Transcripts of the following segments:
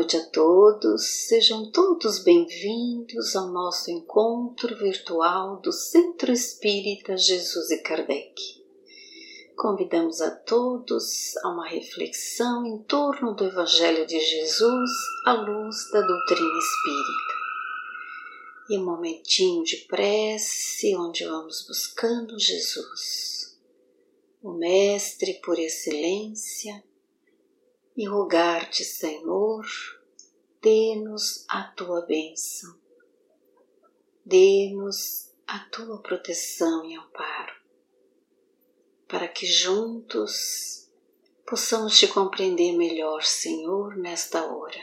noite a todos, sejam todos bem-vindos ao nosso encontro virtual do Centro Espírita Jesus e Kardec. Convidamos a todos a uma reflexão em torno do Evangelho de Jesus à luz da doutrina espírita. E um momentinho de prece onde vamos buscando Jesus, o Mestre por excelência e rogar-te, Senhor, dê-nos a tua bênção, dê-nos a tua proteção e amparo, para que juntos possamos te compreender melhor, Senhor, nesta hora.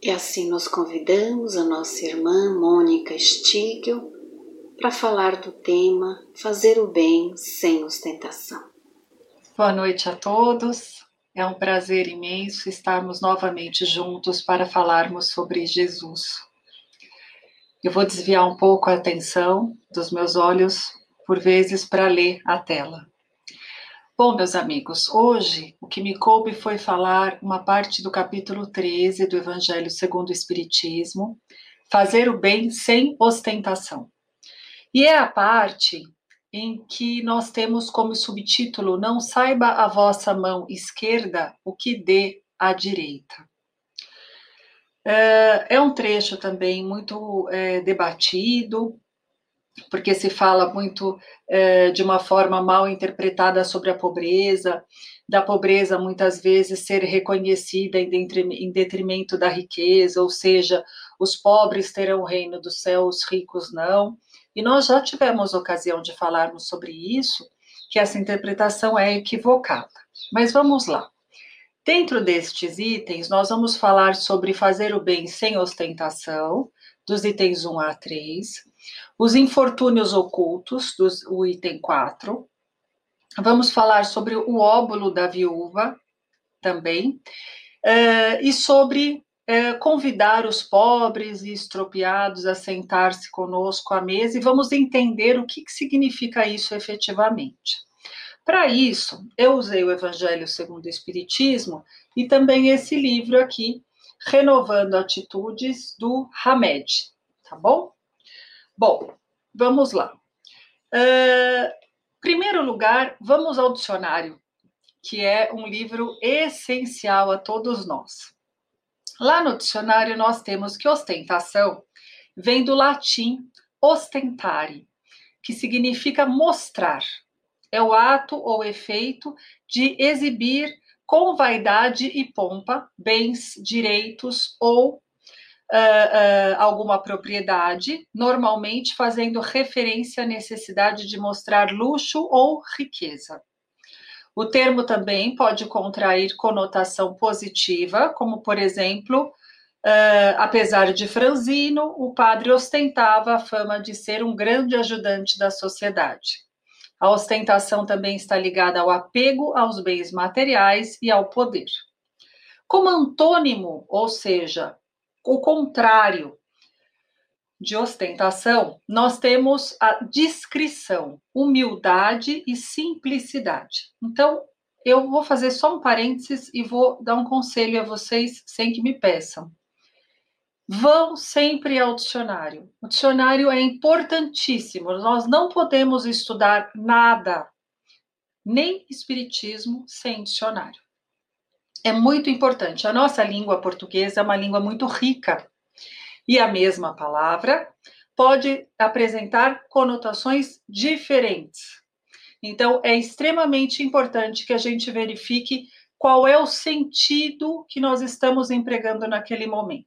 E assim nós convidamos a nossa irmã Mônica Stigel para falar do tema Fazer o Bem Sem Ostentação. Boa noite a todos. É um prazer imenso estarmos novamente juntos para falarmos sobre Jesus. Eu vou desviar um pouco a atenção dos meus olhos, por vezes, para ler a tela. Bom, meus amigos, hoje o que me coube foi falar uma parte do capítulo 13 do Evangelho segundo o Espiritismo, Fazer o Bem Sem Ostentação. E é a parte em que nós temos como subtítulo Não saiba a vossa mão esquerda o que dê à direita. É, é um trecho também muito é, debatido, porque se fala muito é, de uma forma mal interpretada sobre a pobreza, da pobreza muitas vezes ser reconhecida em detrimento da riqueza, ou seja, os pobres terão o reino do céu, os ricos não. E nós já tivemos ocasião de falarmos sobre isso, que essa interpretação é equivocada. Mas vamos lá. Dentro destes itens, nós vamos falar sobre fazer o bem sem ostentação, dos itens 1 a 3, os infortúnios ocultos, dos, o item 4. Vamos falar sobre o óbulo da viúva, também, uh, e sobre é, convidar os pobres e estropiados a sentar-se conosco à mesa e vamos entender o que, que significa isso efetivamente. Para isso, eu usei o Evangelho segundo o Espiritismo e também esse livro aqui, Renovando Atitudes, do Hamed, tá bom? Bom, vamos lá. Uh, primeiro lugar, vamos ao dicionário, que é um livro essencial a todos nós. Lá no dicionário nós temos que ostentação vem do latim ostentare, que significa mostrar. É o ato ou efeito de exibir com vaidade e pompa bens, direitos ou uh, uh, alguma propriedade, normalmente fazendo referência à necessidade de mostrar luxo ou riqueza. O termo também pode contrair conotação positiva, como, por exemplo, uh, apesar de franzino, o padre ostentava a fama de ser um grande ajudante da sociedade. A ostentação também está ligada ao apego aos bens materiais e ao poder. Como antônimo, ou seja, o contrário de ostentação, nós temos a discrição, humildade e simplicidade. Então, eu vou fazer só um parênteses e vou dar um conselho a vocês sem que me peçam. Vão sempre ao dicionário. O dicionário é importantíssimo. Nós não podemos estudar nada, nem espiritismo, sem dicionário. É muito importante. A nossa língua portuguesa é uma língua muito rica e a mesma palavra pode apresentar conotações diferentes. Então, é extremamente importante que a gente verifique qual é o sentido que nós estamos empregando naquele momento.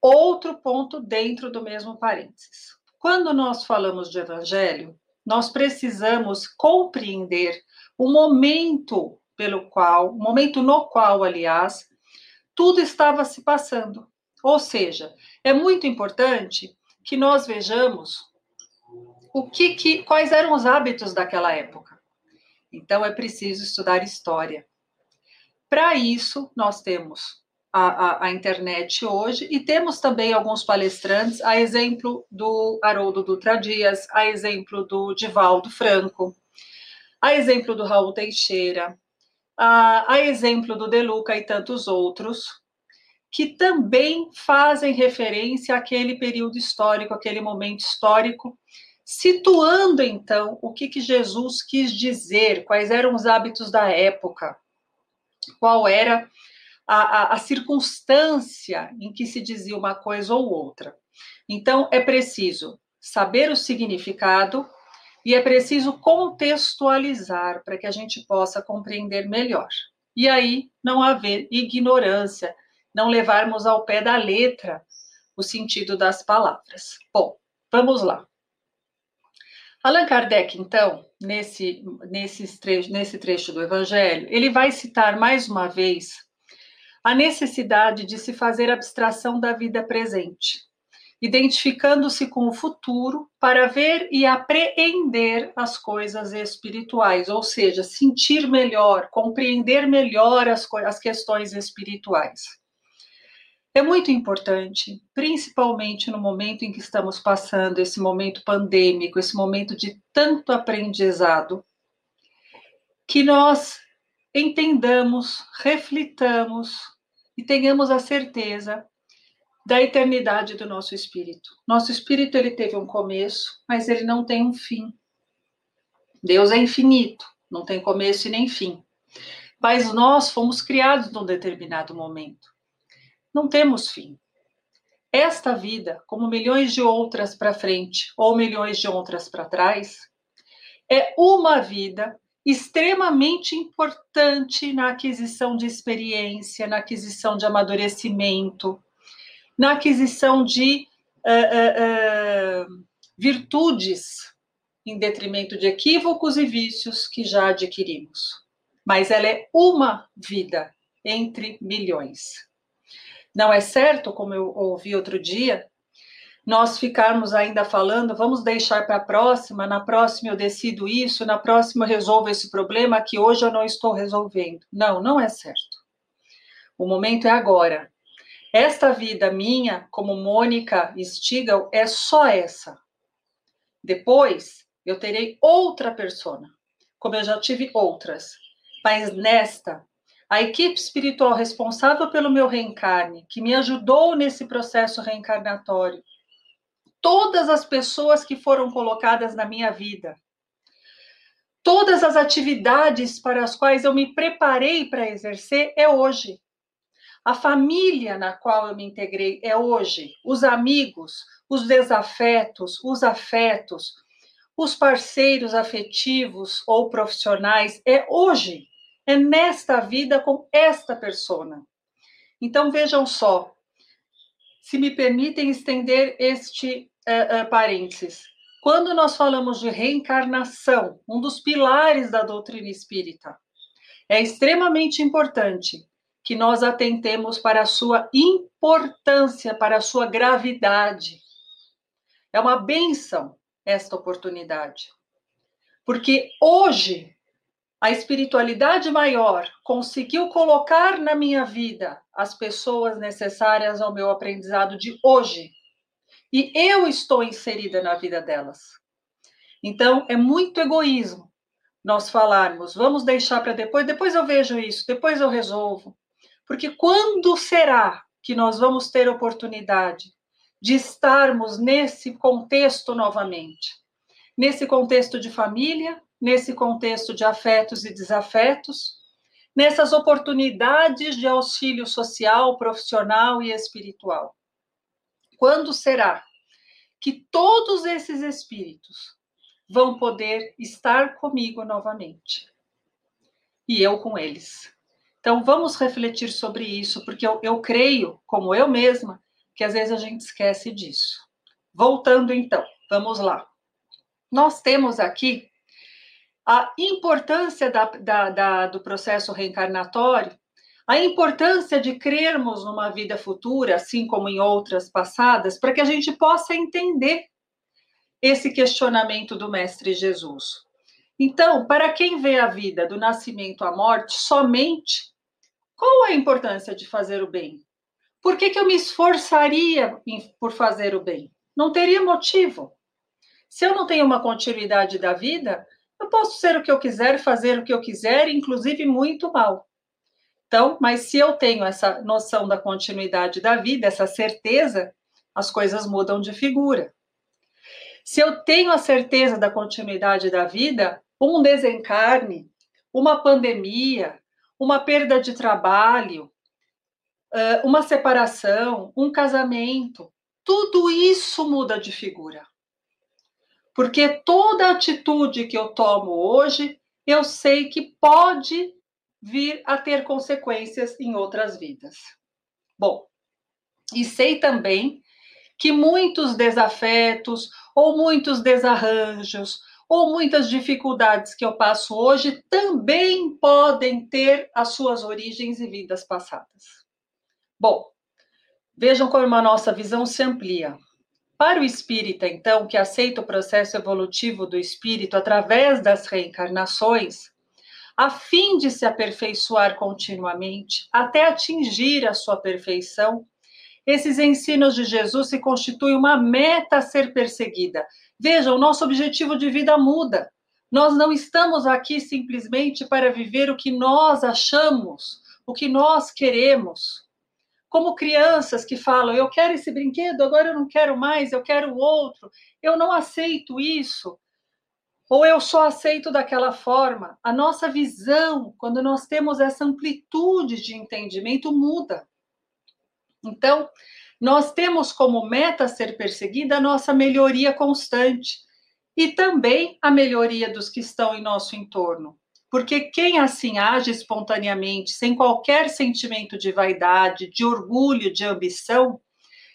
Outro ponto dentro do mesmo parênteses. Quando nós falamos de evangelho, nós precisamos compreender o momento pelo qual, o momento no qual, aliás, tudo estava se passando. Ou seja, é muito importante que nós vejamos o que, que quais eram os hábitos daquela época. Então é preciso estudar história. Para isso, nós temos a, a, a, internet hoje, e temos também alguns palestrantes, a exemplo do Haroldo Dutra Dias, a exemplo do Divaldo Franco, a exemplo do Raul Teixeira, a, a exemplo do Deluca e tantos outros, que também fazem referência àquele período histórico, aquele momento histórico, situando então o que, que Jesus quis dizer, quais eram os hábitos da época, qual era a, a, a circunstância em que se dizia uma coisa ou outra. Então, é preciso saber o significado e é preciso contextualizar para que a gente possa compreender melhor. E aí não haver ignorância, não levarmos ao pé da letra o sentido das palavras. Bom, vamos lá. Allan Kardec, então, nesse, nesse, trecho, nesse trecho do Evangelho, ele vai citar mais uma vez a necessidade de se fazer abstração da vida presente, identificando-se com o futuro para ver e apreender as coisas espirituais, ou seja, sentir melhor, compreender melhor as, as questões espirituais. É muito importante, principalmente no momento em que estamos passando, esse momento pandêmico, esse momento de tanto aprendizado, que nós entendamos, reflitamos e tenhamos a certeza da eternidade do nosso espírito. Nosso espírito ele teve um começo, mas ele não tem um fim. Deus é infinito, não tem começo e nem fim. Mas nós fomos criados num determinado momento não temos fim. Esta vida, como milhões de outras para frente ou milhões de outras para trás, é uma vida extremamente importante na aquisição de experiência, na aquisição de amadurecimento, na aquisição de uh, uh, uh, virtudes, em detrimento de equívocos e vícios que já adquirimos. Mas ela é uma vida entre milhões. Não é certo, como eu ouvi outro dia, nós ficarmos ainda falando, vamos deixar para a próxima, na próxima eu decido isso, na próxima eu resolvo esse problema que hoje eu não estou resolvendo. Não, não é certo. O momento é agora. Esta vida minha, como Mônica Stigl, é só essa. Depois eu terei outra persona, como eu já tive outras. Mas nesta a equipe espiritual responsável pelo meu reencarne, que me ajudou nesse processo reencarnatório, todas as pessoas que foram colocadas na minha vida, todas as atividades para as quais eu me preparei para exercer é hoje. A família na qual eu me integrei é hoje. Os amigos, os desafetos, os afetos, os parceiros afetivos ou profissionais é hoje. É nesta vida com esta persona. Então vejam só, se me permitem estender este uh, uh, parênteses. Quando nós falamos de reencarnação, um dos pilares da doutrina espírita, é extremamente importante que nós atentemos para a sua importância, para a sua gravidade. É uma benção esta oportunidade. Porque hoje a espiritualidade maior conseguiu colocar na minha vida as pessoas necessárias ao meu aprendizado de hoje. E eu estou inserida na vida delas. Então, é muito egoísmo nós falarmos, vamos deixar para depois, depois eu vejo isso, depois eu resolvo. Porque quando será que nós vamos ter oportunidade de estarmos nesse contexto novamente? Nesse contexto de família, nesse contexto de afetos e desafetos, nessas oportunidades de auxílio social, profissional e espiritual. Quando será que todos esses espíritos vão poder estar comigo novamente? E eu com eles. Então, vamos refletir sobre isso, porque eu, eu creio, como eu mesma, que às vezes a gente esquece disso. Voltando então, vamos lá. Nós temos aqui a importância da, da, da, do processo reencarnatório, a importância de crermos numa vida futura, assim como em outras passadas, para que a gente possa entender esse questionamento do Mestre Jesus. Então, para quem vê a vida do nascimento à morte somente qual a importância de fazer o bem? Por que, que eu me esforçaria por fazer o bem? Não teria motivo. Se eu não tenho uma continuidade da vida, eu posso ser o que eu quiser, fazer o que eu quiser, inclusive muito mal. Então, mas se eu tenho essa noção da continuidade da vida, essa certeza, as coisas mudam de figura. Se eu tenho a certeza da continuidade da vida, um desencarne, uma pandemia, uma perda de trabalho, uma separação, um casamento, tudo isso muda de figura. Porque toda atitude que eu tomo hoje, eu sei que pode vir a ter consequências em outras vidas. Bom, e sei também que muitos desafetos, ou muitos desarranjos, ou muitas dificuldades que eu passo hoje também podem ter as suas origens e vidas passadas. Bom, vejam como a nossa visão se amplia. Para o espírita, então, que aceita o processo evolutivo do espírito através das reencarnações, a fim de se aperfeiçoar continuamente até atingir a sua perfeição, esses ensinos de Jesus se constituem uma meta a ser perseguida. Veja, o nosso objetivo de vida muda. Nós não estamos aqui simplesmente para viver o que nós achamos, o que nós queremos como crianças que falam: eu quero esse brinquedo, agora eu não quero mais, eu quero outro, eu não aceito isso, ou eu só aceito daquela forma. A nossa visão, quando nós temos essa amplitude de entendimento, muda. Então, nós temos como meta ser perseguida a nossa melhoria constante e também a melhoria dos que estão em nosso entorno. Porque quem assim age espontaneamente, sem qualquer sentimento de vaidade, de orgulho, de ambição,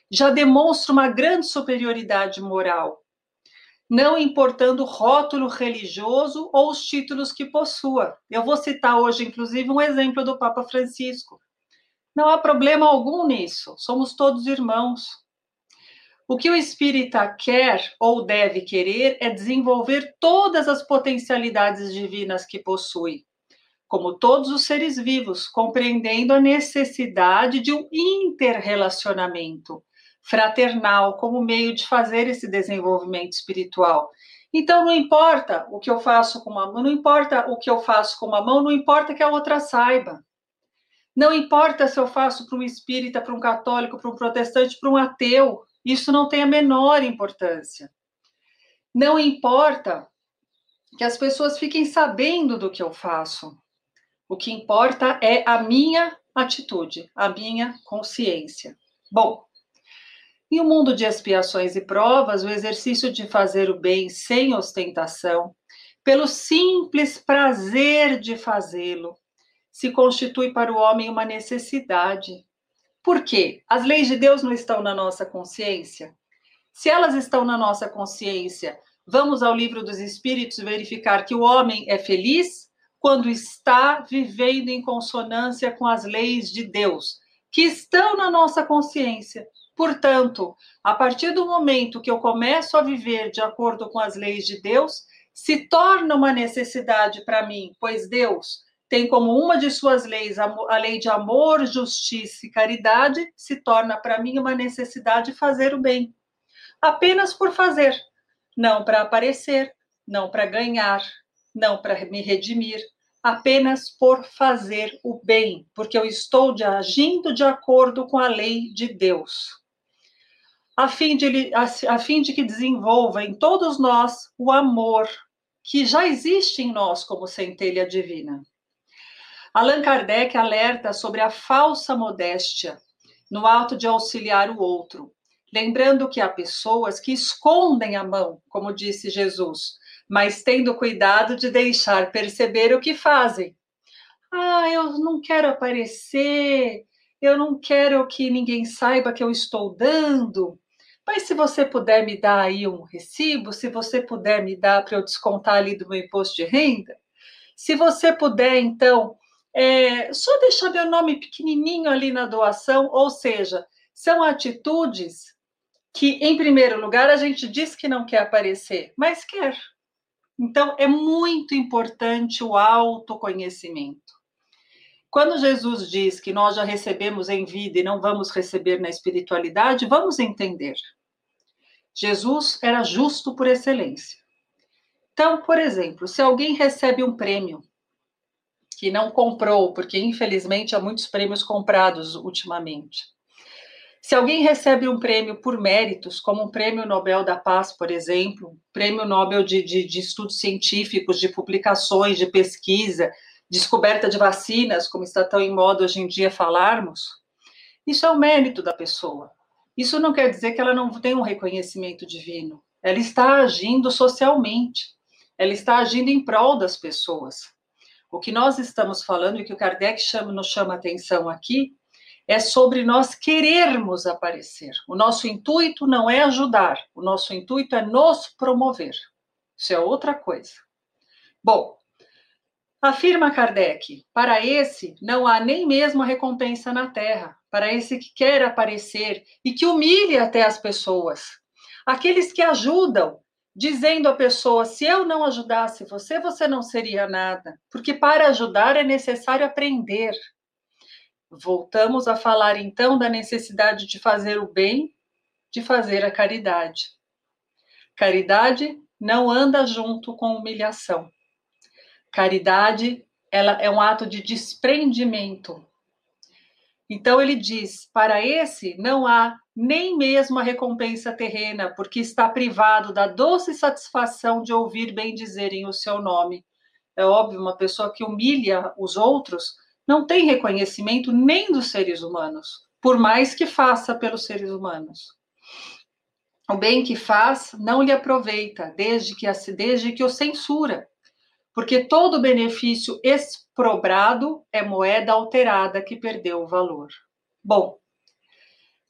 já demonstra uma grande superioridade moral, não importando o rótulo religioso ou os títulos que possua. Eu vou citar hoje, inclusive, um exemplo do Papa Francisco. Não há problema algum nisso, somos todos irmãos. O que o espírita quer ou deve querer é desenvolver todas as potencialidades divinas que possui, como todos os seres vivos, compreendendo a necessidade de um interrelacionamento fraternal como meio de fazer esse desenvolvimento espiritual. Então não importa o que eu faço com uma mão, não importa o que eu faço com uma mão, não importa que a outra saiba. Não importa se eu faço para um espírita, para um católico, para um protestante, para um ateu. Isso não tem a menor importância. Não importa que as pessoas fiquem sabendo do que eu faço. O que importa é a minha atitude, a minha consciência. Bom, em um mundo de expiações e provas, o exercício de fazer o bem sem ostentação, pelo simples prazer de fazê-lo, se constitui para o homem uma necessidade, por quê? As leis de Deus não estão na nossa consciência? Se elas estão na nossa consciência, vamos ao livro dos Espíritos verificar que o homem é feliz quando está vivendo em consonância com as leis de Deus, que estão na nossa consciência. Portanto, a partir do momento que eu começo a viver de acordo com as leis de Deus, se torna uma necessidade para mim, pois Deus tem como uma de suas leis a lei de amor, justiça e caridade, se torna para mim uma necessidade fazer o bem. Apenas por fazer, não para aparecer, não para ganhar, não para me redimir, apenas por fazer o bem, porque eu estou de, agindo de acordo com a lei de Deus. A fim, de, a, a fim de que desenvolva em todos nós o amor que já existe em nós como centelha divina. Allan Kardec alerta sobre a falsa modéstia no ato de auxiliar o outro, lembrando que há pessoas que escondem a mão, como disse Jesus, mas tendo cuidado de deixar perceber o que fazem. Ah, eu não quero aparecer, eu não quero que ninguém saiba que eu estou dando. Mas se você puder me dar aí um recibo, se você puder me dar para eu descontar ali do meu imposto de renda, se você puder, então, é, só deixar meu nome pequenininho ali na doação, ou seja, são atitudes que, em primeiro lugar, a gente diz que não quer aparecer, mas quer. Então, é muito importante o autoconhecimento. Quando Jesus diz que nós já recebemos em vida e não vamos receber na espiritualidade, vamos entender. Jesus era justo por excelência. Então, por exemplo, se alguém recebe um prêmio que não comprou, porque infelizmente há muitos prêmios comprados ultimamente. Se alguém recebe um prêmio por méritos, como um prêmio Nobel da Paz, por exemplo, prêmio Nobel de, de, de estudos científicos, de publicações, de pesquisa, descoberta de vacinas, como está tão em moda hoje em dia falarmos, isso é o mérito da pessoa. Isso não quer dizer que ela não tem um reconhecimento divino. Ela está agindo socialmente, ela está agindo em prol das pessoas. O que nós estamos falando e que o Kardec chama, nos chama atenção aqui é sobre nós querermos aparecer. O nosso intuito não é ajudar, o nosso intuito é nos promover. Isso é outra coisa. Bom, afirma Kardec: para esse não há nem mesmo recompensa na terra, para esse que quer aparecer e que humilha até as pessoas. Aqueles que ajudam dizendo à pessoa: se eu não ajudasse você, você não seria nada, porque para ajudar é necessário aprender. Voltamos a falar então da necessidade de fazer o bem, de fazer a caridade. Caridade não anda junto com humilhação. Caridade, ela é um ato de desprendimento. Então ele diz: para esse não há nem mesmo a recompensa terrena, porque está privado da doce satisfação de ouvir bem dizerem o seu nome. É óbvio, uma pessoa que humilha os outros não tem reconhecimento nem dos seres humanos, por mais que faça pelos seres humanos. O bem que faz não lhe aproveita, desde que, desde que o censura, porque todo benefício exprobrado é moeda alterada que perdeu o valor. Bom,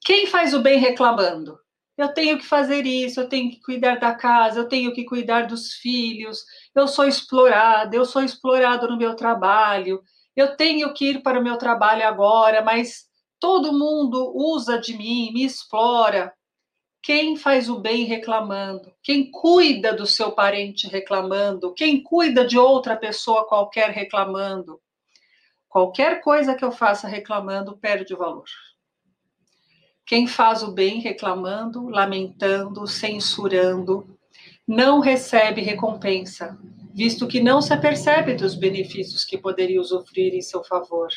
quem faz o bem reclamando? Eu tenho que fazer isso, eu tenho que cuidar da casa, eu tenho que cuidar dos filhos, eu sou explorada, eu sou explorado no meu trabalho, eu tenho que ir para o meu trabalho agora, mas todo mundo usa de mim, me explora. Quem faz o bem reclamando? Quem cuida do seu parente reclamando? Quem cuida de outra pessoa qualquer reclamando? Qualquer coisa que eu faça reclamando perde valor. Quem faz o bem reclamando, lamentando, censurando, não recebe recompensa, visto que não se apercebe dos benefícios que poderia usufruir em seu favor.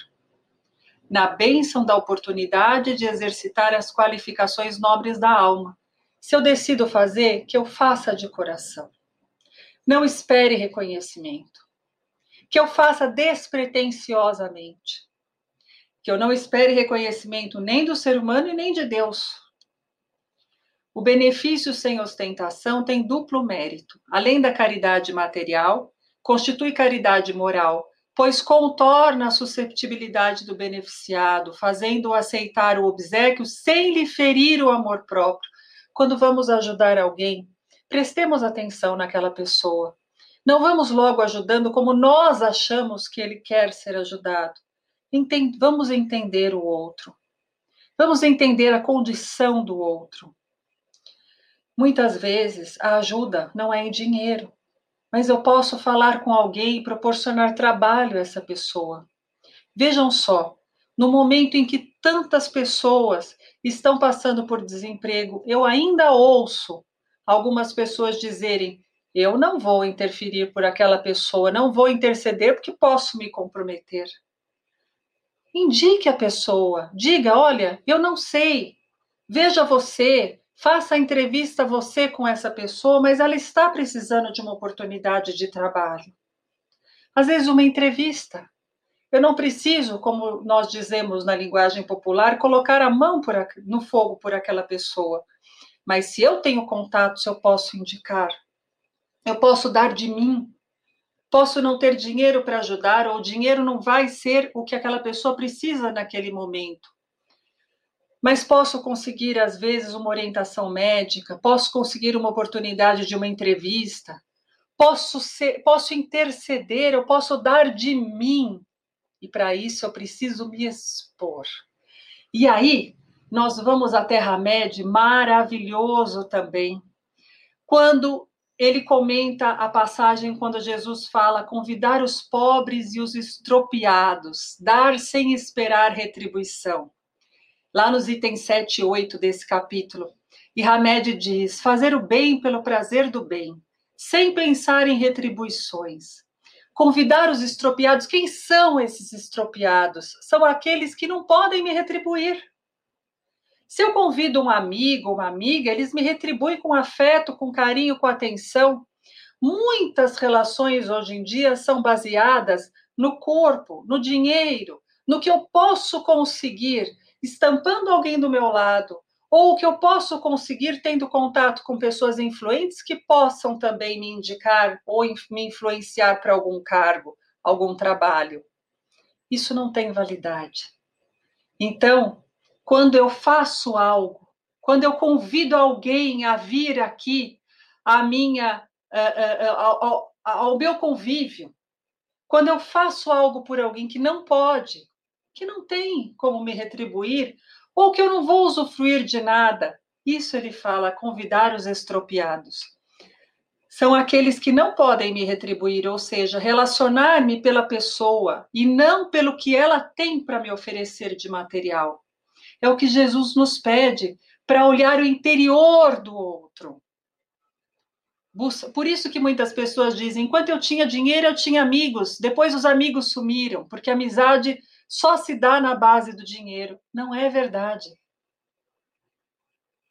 Na bênção da oportunidade de exercitar as qualificações nobres da alma. Se eu decido fazer, que eu faça de coração. Não espere reconhecimento. Que eu faça despretensiosamente que eu não espere reconhecimento nem do ser humano e nem de Deus. O benefício sem ostentação tem duplo mérito. Além da caridade material, constitui caridade moral, pois contorna a susceptibilidade do beneficiado, fazendo-o aceitar o obsequio sem lhe ferir o amor próprio. Quando vamos ajudar alguém, prestemos atenção naquela pessoa. Não vamos logo ajudando como nós achamos que ele quer ser ajudado vamos entender o outro. Vamos entender a condição do outro. Muitas vezes a ajuda não é em dinheiro, mas eu posso falar com alguém e proporcionar trabalho a essa pessoa. Vejam só, no momento em que tantas pessoas estão passando por desemprego, eu ainda ouço algumas pessoas dizerem: eu não vou interferir por aquela pessoa, não vou interceder porque posso me comprometer. Indique a pessoa, diga: olha, eu não sei, veja você, faça a entrevista você com essa pessoa, mas ela está precisando de uma oportunidade de trabalho. Às vezes, uma entrevista. Eu não preciso, como nós dizemos na linguagem popular, colocar a mão por, no fogo por aquela pessoa. Mas se eu tenho contato, se eu posso indicar, eu posso dar de mim, Posso não ter dinheiro para ajudar, ou o dinheiro não vai ser o que aquela pessoa precisa naquele momento. Mas posso conseguir, às vezes, uma orientação médica, posso conseguir uma oportunidade de uma entrevista, posso, ser, posso interceder, eu posso dar de mim. E para isso eu preciso me expor. E aí, nós vamos à Terra-média, maravilhoso também, quando ele comenta a passagem quando Jesus fala convidar os pobres e os estropiados, dar sem esperar retribuição. Lá nos itens 7 e 8 desse capítulo. E Hamed diz: fazer o bem pelo prazer do bem, sem pensar em retribuições. Convidar os estropiados. Quem são esses estropiados? São aqueles que não podem me retribuir. Se eu convido um amigo, uma amiga, eles me retribuem com afeto, com carinho, com atenção. Muitas relações hoje em dia são baseadas no corpo, no dinheiro, no que eu posso conseguir estampando alguém do meu lado, ou o que eu posso conseguir tendo contato com pessoas influentes que possam também me indicar ou me influenciar para algum cargo, algum trabalho. Isso não tem validade. Então, quando eu faço algo, quando eu convido alguém a vir aqui à minha, ao, ao, ao meu convívio, quando eu faço algo por alguém que não pode, que não tem como me retribuir, ou que eu não vou usufruir de nada, isso ele fala, convidar os estropiados. São aqueles que não podem me retribuir, ou seja, relacionar-me pela pessoa e não pelo que ela tem para me oferecer de material. É o que Jesus nos pede para olhar o interior do outro. Por isso que muitas pessoas dizem: enquanto eu tinha dinheiro, eu tinha amigos, depois os amigos sumiram, porque a amizade só se dá na base do dinheiro. Não é verdade.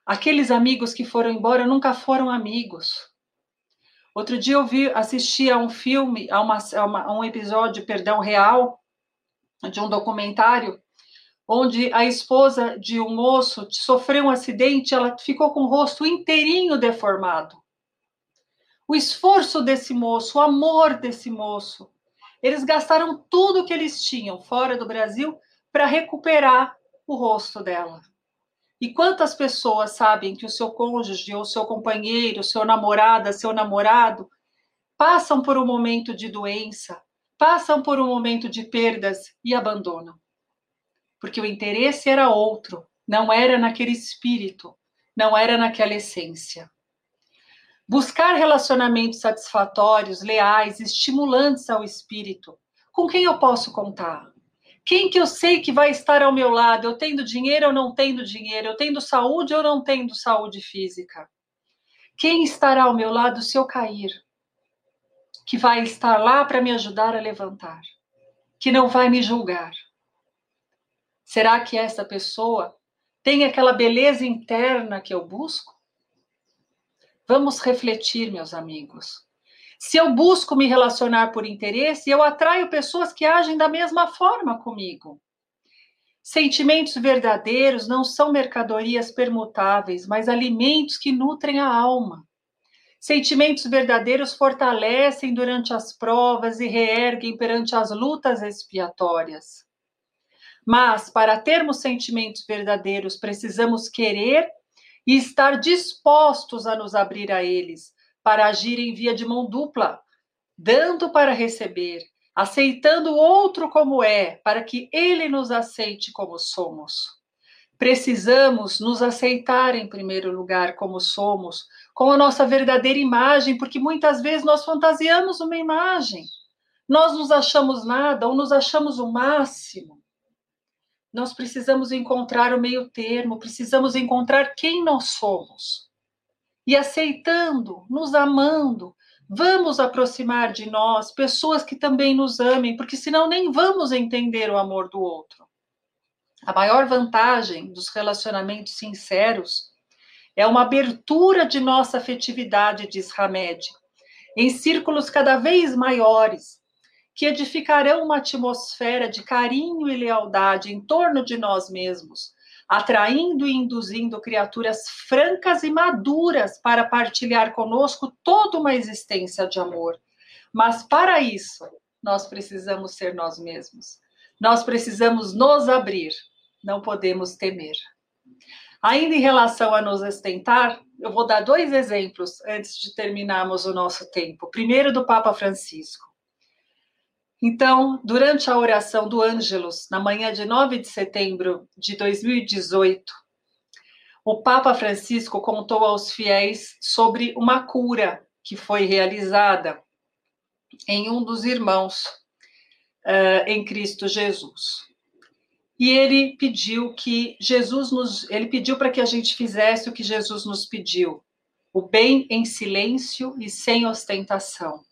Aqueles amigos que foram embora nunca foram amigos. Outro dia eu vi, assisti a um filme, a, uma, a, uma, a um episódio, perdão, real, de um documentário onde a esposa de um moço sofreu um acidente, ela ficou com o rosto inteirinho deformado. O esforço desse moço, o amor desse moço, eles gastaram tudo que eles tinham fora do Brasil para recuperar o rosto dela. E quantas pessoas sabem que o seu cônjuge, ou seu companheiro, seu namorada, seu namorado, passam por um momento de doença, passam por um momento de perdas e abandonam? porque o interesse era outro, não era naquele espírito, não era naquela essência. Buscar relacionamentos satisfatórios, leais, estimulantes ao espírito. Com quem eu posso contar? Quem que eu sei que vai estar ao meu lado? Eu tendo dinheiro ou não tendo dinheiro? Eu tendo saúde ou não tendo saúde física? Quem estará ao meu lado se eu cair? Que vai estar lá para me ajudar a levantar? Que não vai me julgar? Será que essa pessoa tem aquela beleza interna que eu busco? Vamos refletir, meus amigos. Se eu busco me relacionar por interesse, eu atraio pessoas que agem da mesma forma comigo. Sentimentos verdadeiros não são mercadorias permutáveis, mas alimentos que nutrem a alma. Sentimentos verdadeiros fortalecem durante as provas e reerguem perante as lutas expiatórias. Mas para termos sentimentos verdadeiros, precisamos querer e estar dispostos a nos abrir a eles, para agir em via de mão dupla, dando para receber, aceitando o outro como é, para que ele nos aceite como somos. Precisamos nos aceitar em primeiro lugar como somos, com a nossa verdadeira imagem, porque muitas vezes nós fantasiamos uma imagem. Nós nos achamos nada ou nos achamos o máximo nós precisamos encontrar o meio termo, precisamos encontrar quem nós somos. E aceitando, nos amando, vamos aproximar de nós pessoas que também nos amem, porque senão nem vamos entender o amor do outro. A maior vantagem dos relacionamentos sinceros é uma abertura de nossa afetividade, diz Hamed, em círculos cada vez maiores, que edificarão uma atmosfera de carinho e lealdade em torno de nós mesmos, atraindo e induzindo criaturas francas e maduras para partilhar conosco toda uma existência de amor. Mas para isso, nós precisamos ser nós mesmos. Nós precisamos nos abrir, não podemos temer. Ainda em relação a nos ostentar, eu vou dar dois exemplos antes de terminarmos o nosso tempo. Primeiro, do Papa Francisco. Então, durante a oração do Ângelus, na manhã de 9 de setembro de 2018, o Papa Francisco contou aos fiéis sobre uma cura que foi realizada em um dos irmãos uh, em Cristo Jesus. E ele pediu que Jesus nos, ele pediu para que a gente fizesse o que Jesus nos pediu, o bem em silêncio e sem ostentação.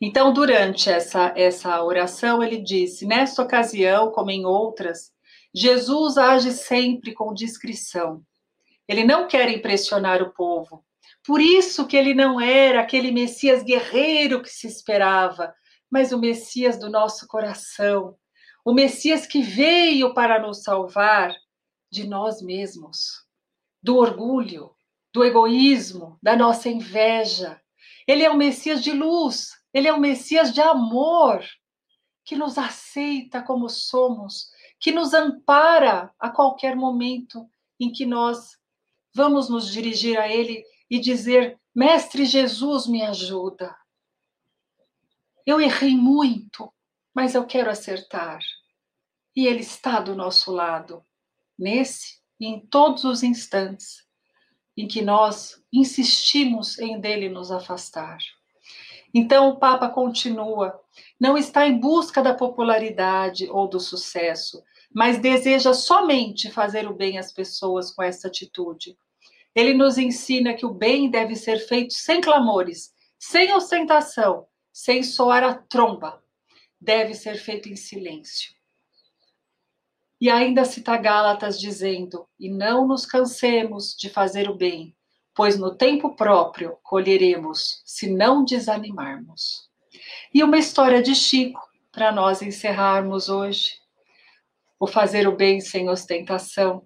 Então, durante essa, essa oração, ele disse: Nesta ocasião, como em outras, Jesus age sempre com discrição. Ele não quer impressionar o povo. Por isso que ele não era aquele Messias guerreiro que se esperava, mas o Messias do nosso coração, o Messias que veio para nos salvar de nós mesmos, do orgulho, do egoísmo, da nossa inveja. Ele é o Messias de luz, ele é o Messias de amor, que nos aceita como somos, que nos ampara a qualquer momento em que nós vamos nos dirigir a Ele e dizer: Mestre Jesus, me ajuda. Eu errei muito, mas eu quero acertar. E Ele está do nosso lado, nesse e em todos os instantes em que nós insistimos em dele nos afastar. Então o Papa continua: não está em busca da popularidade ou do sucesso, mas deseja somente fazer o bem às pessoas com essa atitude. Ele nos ensina que o bem deve ser feito sem clamores, sem ostentação, sem soar a tromba. Deve ser feito em silêncio. E ainda cita Gálatas dizendo: E não nos cansemos de fazer o bem, pois no tempo próprio colheremos, se não desanimarmos. E uma história de Chico, para nós encerrarmos hoje. O fazer o bem sem ostentação.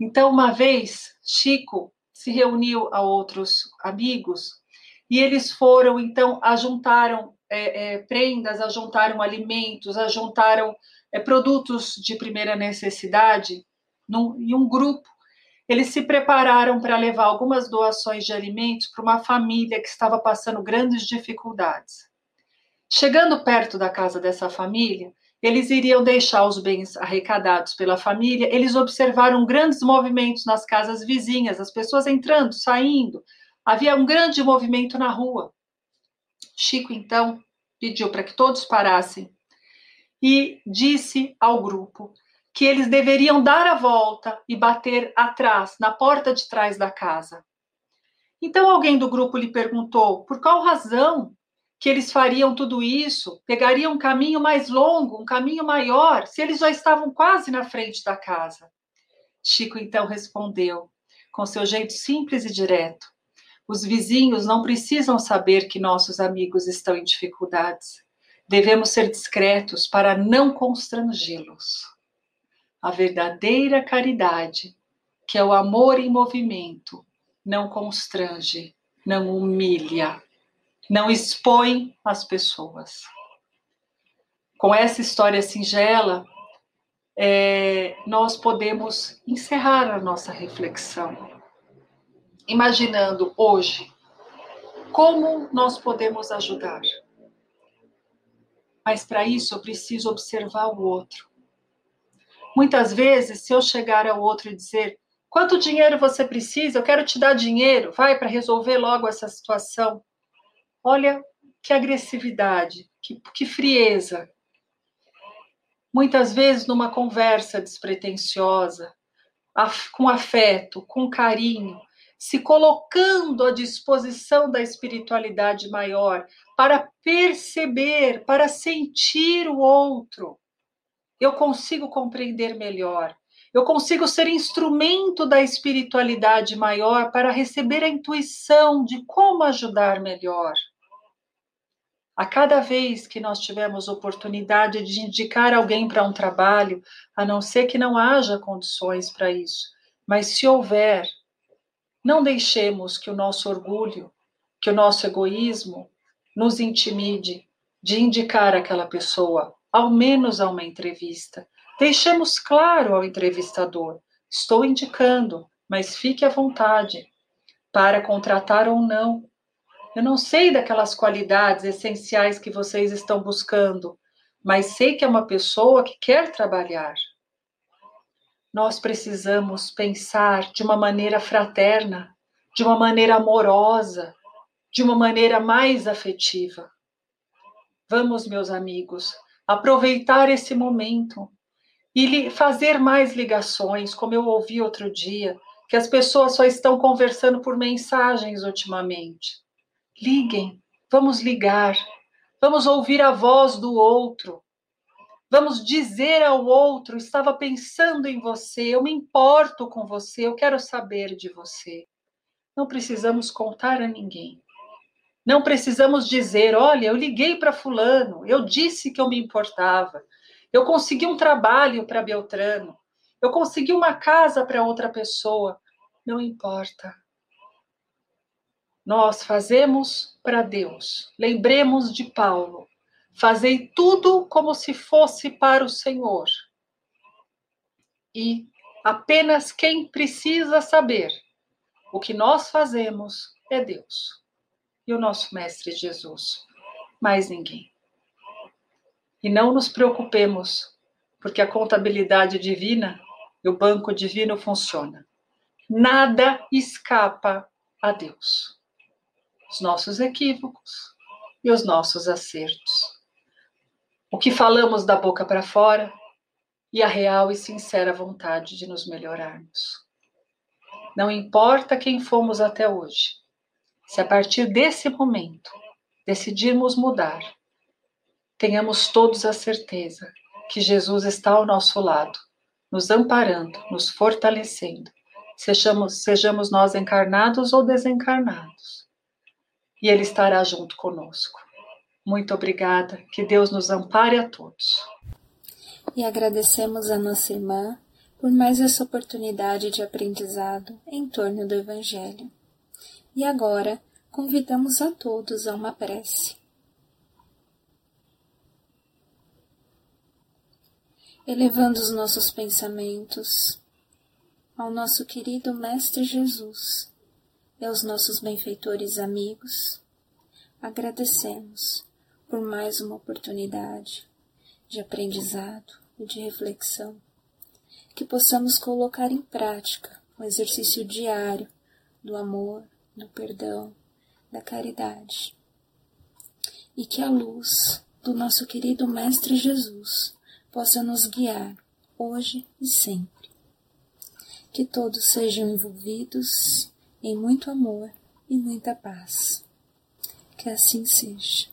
Então, uma vez, Chico se reuniu a outros amigos e eles foram, então, ajuntaram é, é, prendas, ajuntaram alimentos, ajuntaram é, produtos de primeira necessidade num, em um grupo. Eles se prepararam para levar algumas doações de alimentos para uma família que estava passando grandes dificuldades. Chegando perto da casa dessa família, eles iriam deixar os bens arrecadados pela família. Eles observaram grandes movimentos nas casas vizinhas, as pessoas entrando, saindo. Havia um grande movimento na rua. Chico, então, pediu para que todos parassem e disse ao grupo que eles deveriam dar a volta e bater atrás, na porta de trás da casa. Então alguém do grupo lhe perguntou por qual razão que eles fariam tudo isso, pegariam um caminho mais longo, um caminho maior, se eles já estavam quase na frente da casa. Chico então respondeu, com seu jeito simples e direto: Os vizinhos não precisam saber que nossos amigos estão em dificuldades. Devemos ser discretos para não constrangê-los. A verdadeira caridade, que é o amor em movimento, não constrange, não humilha, não expõe as pessoas. Com essa história singela, é, nós podemos encerrar a nossa reflexão, imaginando hoje como nós podemos ajudar. Mas para isso eu preciso observar o outro. Muitas vezes, se eu chegar ao outro e dizer: quanto dinheiro você precisa? Eu quero te dar dinheiro, vai para resolver logo essa situação. Olha que agressividade, que, que frieza. Muitas vezes, numa conversa despretensiosa, com afeto, com carinho, se colocando à disposição da espiritualidade maior para perceber, para sentir o outro. Eu consigo compreender melhor. Eu consigo ser instrumento da espiritualidade maior para receber a intuição de como ajudar melhor. A cada vez que nós tivermos oportunidade de indicar alguém para um trabalho, a não ser que não haja condições para isso, mas se houver, não deixemos que o nosso orgulho, que o nosso egoísmo nos intimide de indicar aquela pessoa, ao menos a uma entrevista. Deixemos claro ao entrevistador: estou indicando, mas fique à vontade para contratar ou não. Eu não sei daquelas qualidades essenciais que vocês estão buscando, mas sei que é uma pessoa que quer trabalhar nós precisamos pensar de uma maneira fraterna, de uma maneira amorosa, de uma maneira mais afetiva. Vamos, meus amigos, aproveitar esse momento e fazer mais ligações, como eu ouvi outro dia, que as pessoas só estão conversando por mensagens ultimamente. Liguem, vamos ligar, vamos ouvir a voz do outro, vamos dizer ao outro: estava pensando em você, eu me importo com você, eu quero saber de você. Não precisamos contar a ninguém. Não precisamos dizer: olha, eu liguei para Fulano, eu disse que eu me importava, eu consegui um trabalho para Beltrano, eu consegui uma casa para outra pessoa. Não importa. Nós fazemos para Deus. Lembremos de Paulo. Fazei tudo como se fosse para o Senhor. E apenas quem precisa saber o que nós fazemos é Deus e o nosso Mestre Jesus. Mais ninguém. E não nos preocupemos, porque a contabilidade divina e o banco divino funciona. Nada escapa a Deus. Os nossos equívocos e os nossos acertos. O que falamos da boca para fora e a real e sincera vontade de nos melhorarmos. Não importa quem fomos até hoje, se a partir desse momento decidirmos mudar, tenhamos todos a certeza que Jesus está ao nosso lado, nos amparando, nos fortalecendo, sejamos, sejamos nós encarnados ou desencarnados, e Ele estará junto conosco. Muito obrigada, que Deus nos ampare a todos. E agradecemos a nossa irmã por mais essa oportunidade de aprendizado em torno do Evangelho. E agora convidamos a todos a uma prece. Elevando os nossos pensamentos ao nosso querido Mestre Jesus e aos nossos benfeitores amigos, agradecemos por mais uma oportunidade de aprendizado e de reflexão, que possamos colocar em prática o exercício diário do amor, do perdão, da caridade. E que a luz do nosso querido Mestre Jesus possa nos guiar hoje e sempre. Que todos sejam envolvidos em muito amor e muita paz. Que assim seja.